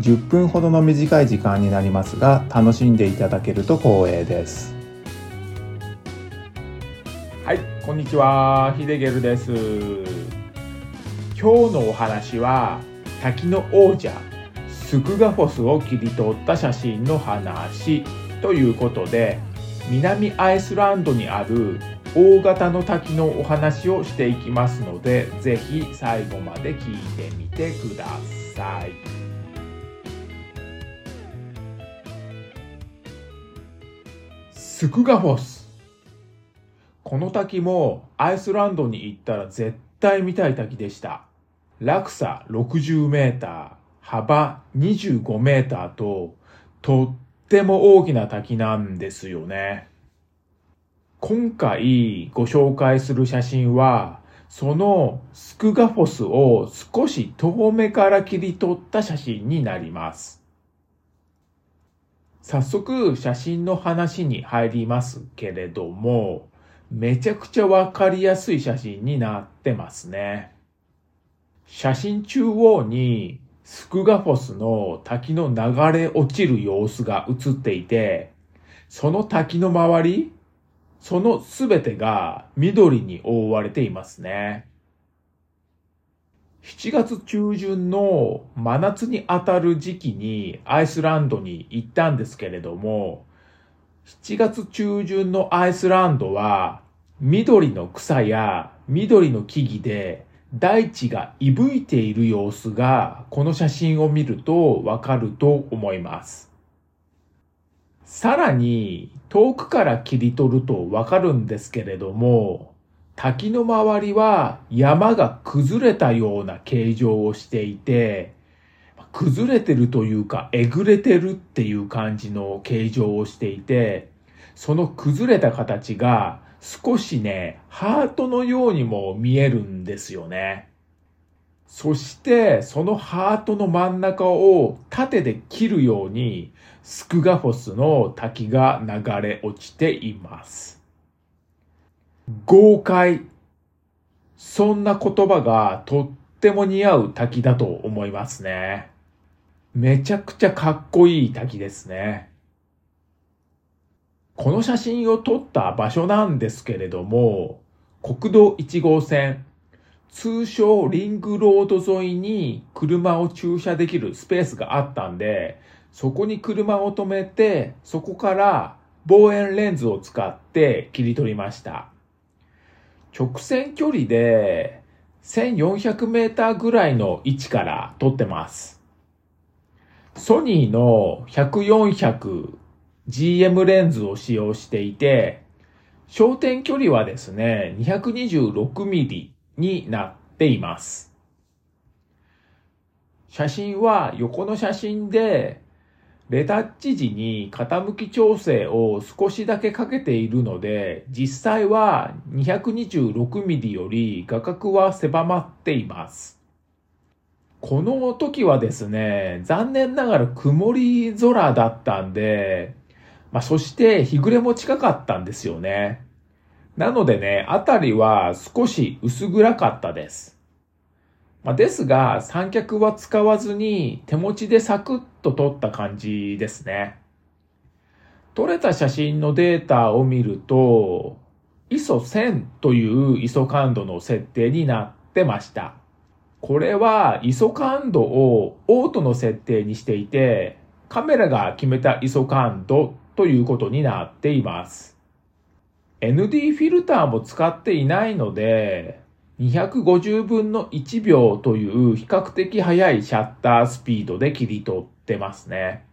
10分ほどの短い時間になりますが楽しんでいただけると光栄ですはいこんにちはヒデゲルです今日のお話は滝の王者スクガフォスを切り取った写真の話ということで南アイスランドにある大型の滝のお話をしていきますのでぜひ最後まで聞いてみてください。スクガフォスこの滝もアイスランドに行ったら絶対見たい滝でした。落差60メーター、幅25メーターととっても大きな滝なんですよね。今回ご紹介する写真は、そのスクガフォスを少し遠目から切り取った写真になります。早速写真の話に入りますけれども、めちゃくちゃわかりやすい写真になってますね。写真中央にスクガフォスの滝の流れ落ちる様子が映っていて、その滝の周り、そのすべてが緑に覆われていますね。7月中旬の真夏に当たる時期にアイスランドに行ったんですけれども、7月中旬のアイスランドは緑の草や緑の木々で大地がいぶいている様子がこの写真を見るとわかると思います。さらに遠くから切り取るとわかるんですけれども、滝の周りは山が崩れたような形状をしていて、崩れてるというか、えぐれてるっていう感じの形状をしていて、その崩れた形が少しね、ハートのようにも見えるんですよね。そして、そのハートの真ん中を縦で切るように、スクガフォスの滝が流れ落ちています。豪快。そんな言葉がとっても似合う滝だと思いますね。めちゃくちゃかっこいい滝ですね。この写真を撮った場所なんですけれども、国道1号線通称リングロード沿いに車を駐車できるスペースがあったんで、そこに車を止めて、そこから望遠レンズを使って切り取りました。直線距離で1400メーターぐらいの位置から撮ってます。ソニーの 100-400GM レンズを使用していて、焦点距離はですね、226ミリになっています。写真は横の写真で、レタッチ時に傾き調整を少しだけかけているので、実際は 226mm より画角は狭まっています。この時はですね、残念ながら曇り空だったんで、まあ、そして日暮れも近かったんですよね。なのでね、あたりは少し薄暗かったです。まあ、ですが、三脚は使わずに手持ちでサクッと撮った感じですね。撮れた写真のデータを見ると、ISO1000 という ISO 感度の設定になってました。これは ISO 感度をオートの設定にしていて、カメラが決めた ISO 感度ということになっています。ND フィルターも使っていないので、250分の1秒という比較的速いシャッタースピードで切り取ってますね。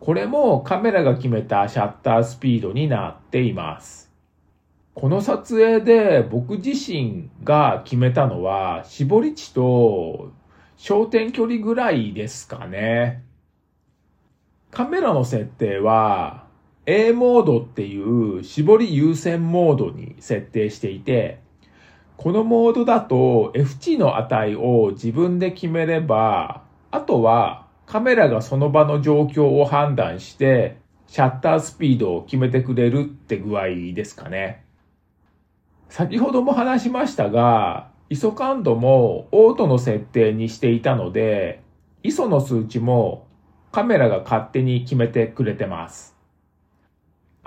これもカメラが決めたシャッタースピードになっています。この撮影で僕自身が決めたのは絞り値と焦点距離ぐらいですかね。カメラの設定は A モードっていう絞り優先モードに設定していて、このモードだと F 値の値を自分で決めれば、あとはカメラがその場の状況を判断して、シャッタースピードを決めてくれるって具合ですかね。先ほども話しましたが、ISO 感度もオートの設定にしていたので、ISO の数値もカメラが勝手に決めてくれてます。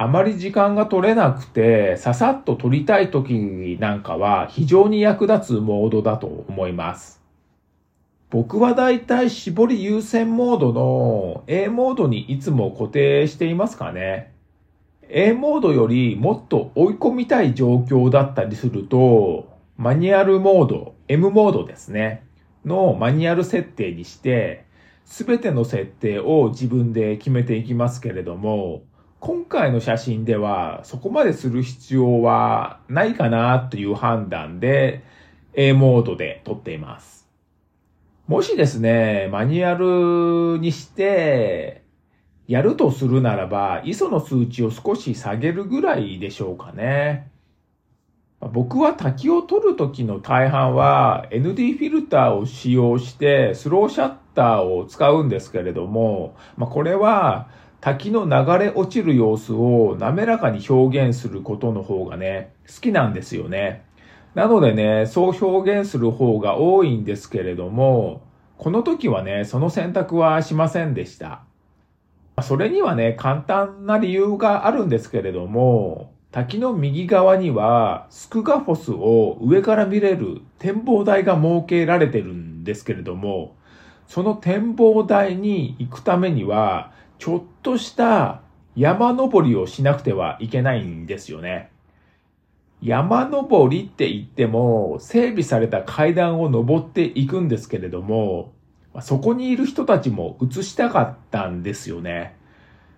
あまり時間が取れなくて、ささっと撮りたい時なんかは非常に役立つモードだと思います。僕はだいたい絞り優先モードの A モードにいつも固定していますかね。A モードよりもっと追い込みたい状況だったりすると、マニュアルモード、M モードですね。のマニュアル設定にして、すべての設定を自分で決めていきますけれども、今回の写真ではそこまでする必要はないかなという判断で A モードで撮っています。もしですね、マニュアルにして、やるとするならば、ISO の数値を少し下げるぐらいでしょうかね。僕は滝を撮るときの大半は ND フィルターを使用してスローシャッターを使うんですけれども、まあ、これは滝の流れ落ちる様子を滑らかに表現することの方がね、好きなんですよね。なのでね、そう表現する方が多いんですけれども、この時はね、その選択はしませんでした。それにはね、簡単な理由があるんですけれども、滝の右側にはスクガフォスを上から見れる展望台が設けられてるんですけれども、その展望台に行くためには、ちょっとした山登りをしなくてはいけないんですよね。山登りって言っても、整備された階段を登っていくんですけれども、そこにいる人たちも映したかったんですよね。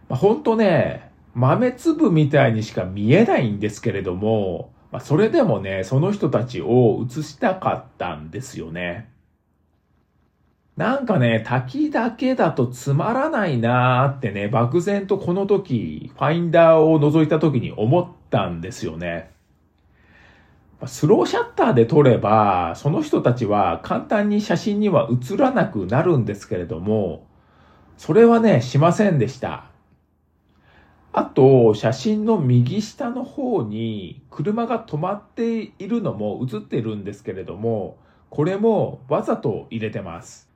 ほんとね、豆粒みたいにしか見えないんですけれども、それでもね、その人たちを映したかったんですよね。なんかね、滝だけだとつまらないなーってね、漠然とこの時、ファインダーを覗いた時に思ったんですよね。スローシャッターで撮れば、その人たちは簡単に写真には映らなくなるんですけれども、それはね、しませんでした。あと、写真の右下の方に車が止まっているのも映ってるんですけれども、これもわざと入れてます。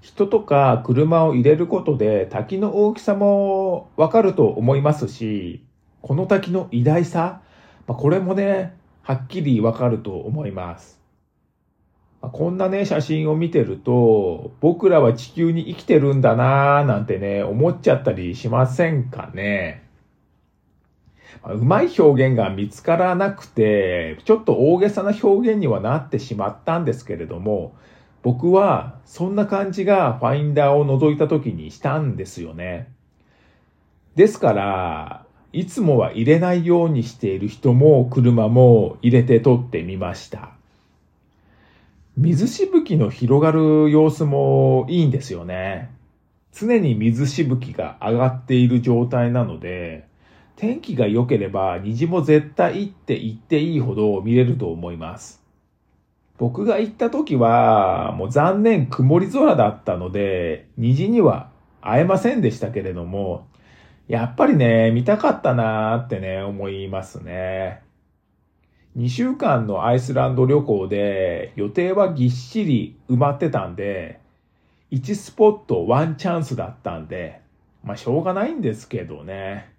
人とか車を入れることで滝の大きさもわかると思いますし、この滝の偉大さ、まあ、これもね、はっきりわかると思います。まあ、こんなね、写真を見てると、僕らは地球に生きてるんだなーなんてね、思っちゃったりしませんかね。ま、うまい表現が見つからなくて、ちょっと大げさな表現にはなってしまったんですけれども、僕はそんな感じがファインダーを覗いた時にしたんですよね。ですから、いつもは入れないようにしている人も車も入れて撮ってみました。水しぶきの広がる様子もいいんですよね。常に水しぶきが上がっている状態なので、天気が良ければ虹も絶対って言っていいほど見れると思います。僕が行った時はもう残念曇り空だったので虹には会えませんでしたけれども、やっぱりね、見たかったなーってね、思いますね。2週間のアイスランド旅行で予定はぎっしり埋まってたんで、1スポットワンチャンスだったんで、まあしょうがないんですけどね。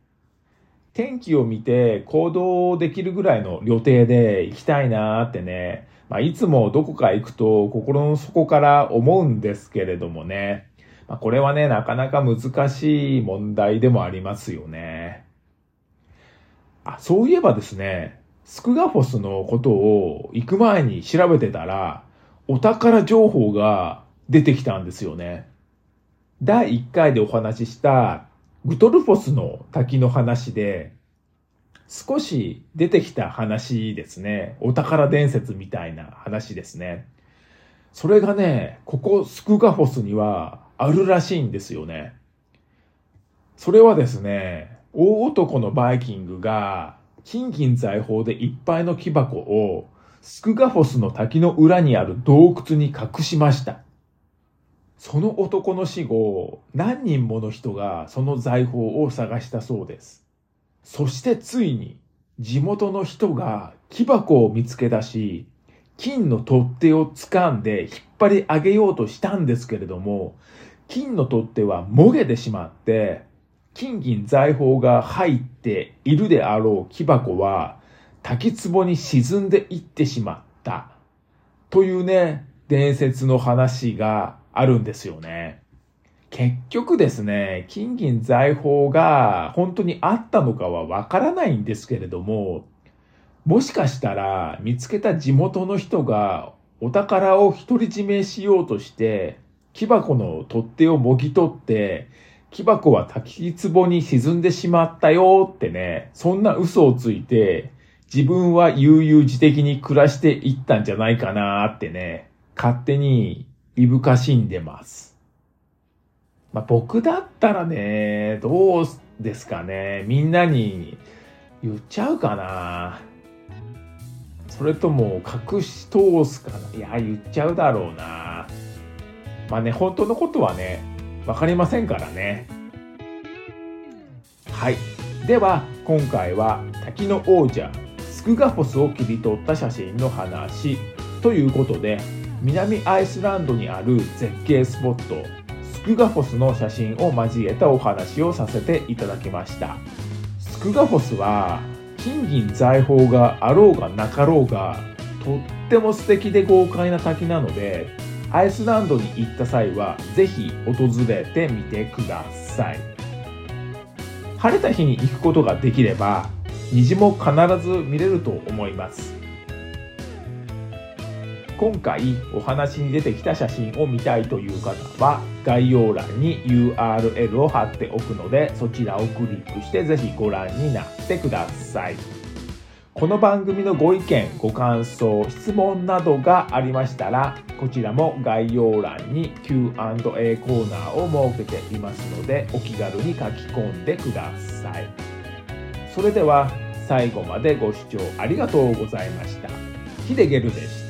天気を見て行動できるぐらいの予定で行きたいなーってね、まあいつもどこか行くと心の底から思うんですけれどもね。まあ、これはね、なかなか難しい問題でもありますよね。あ、そういえばですね、スクガフォスのことを行く前に調べてたら、お宝情報が出てきたんですよね。第1回でお話ししたグトルフォスの滝の話で、少し出てきた話ですね。お宝伝説みたいな話ですね。それがね、ここスクガフォスにはあるらしいんですよね。それはですね、大男のバイキングが金銀財宝でいっぱいの木箱をスクガフォスの滝の裏にある洞窟に隠しました。その男の死後、何人もの人がその財宝を探したそうです。そしてついに地元の人が木箱を見つけ出し、金の取っ手を掴んで引っ張り上げようとしたんですけれども、金の取っ手はもげてしまって、金銀財宝が入っているであろう木箱は滝壺に沈んでいってしまった。というね、伝説の話があるんですよね。結局ですね、金銀財宝が本当にあったのかはわからないんですけれども、もしかしたら見つけた地元の人がお宝を独り占めしようとして、木箱の取っ手をもぎ取って、木箱は滝壺に沈んでしまったよってね、そんな嘘をついて、自分は悠々自適に暮らしていったんじゃないかなってね、勝手にいぶかしんでます。まあ、僕だったらね、どうですかね。みんなに言っちゃうかな。それとも隠し通すかな。いや、言っちゃうだろうな。まあね、本当のことはね、わかりませんからね。はい。では、今回は滝の王者、スクガフォスを切り取った写真の話ということで、南アイスランドにある絶景スポット、クガフォスの写真を交えたお話をさせていただきました。スクガフォスは金銀財宝があろうがなかろうがとっても素敵で豪快な滝なのでアイスランドに行った際はぜひ訪れてみてください晴れた日に行くことができれば虹も必ず見れると思います今回お話に出てきた写真を見たいという方は概要欄に URL を貼っておくのでそちらをクリックしてぜひご覧になってくださいこの番組のご意見ご感想質問などがありましたらこちらも概要欄に Q&A コーナーを設けていますのでお気軽に書き込んでくださいそれでは最後までご視聴ありがとうございました。ヒデゲルでした。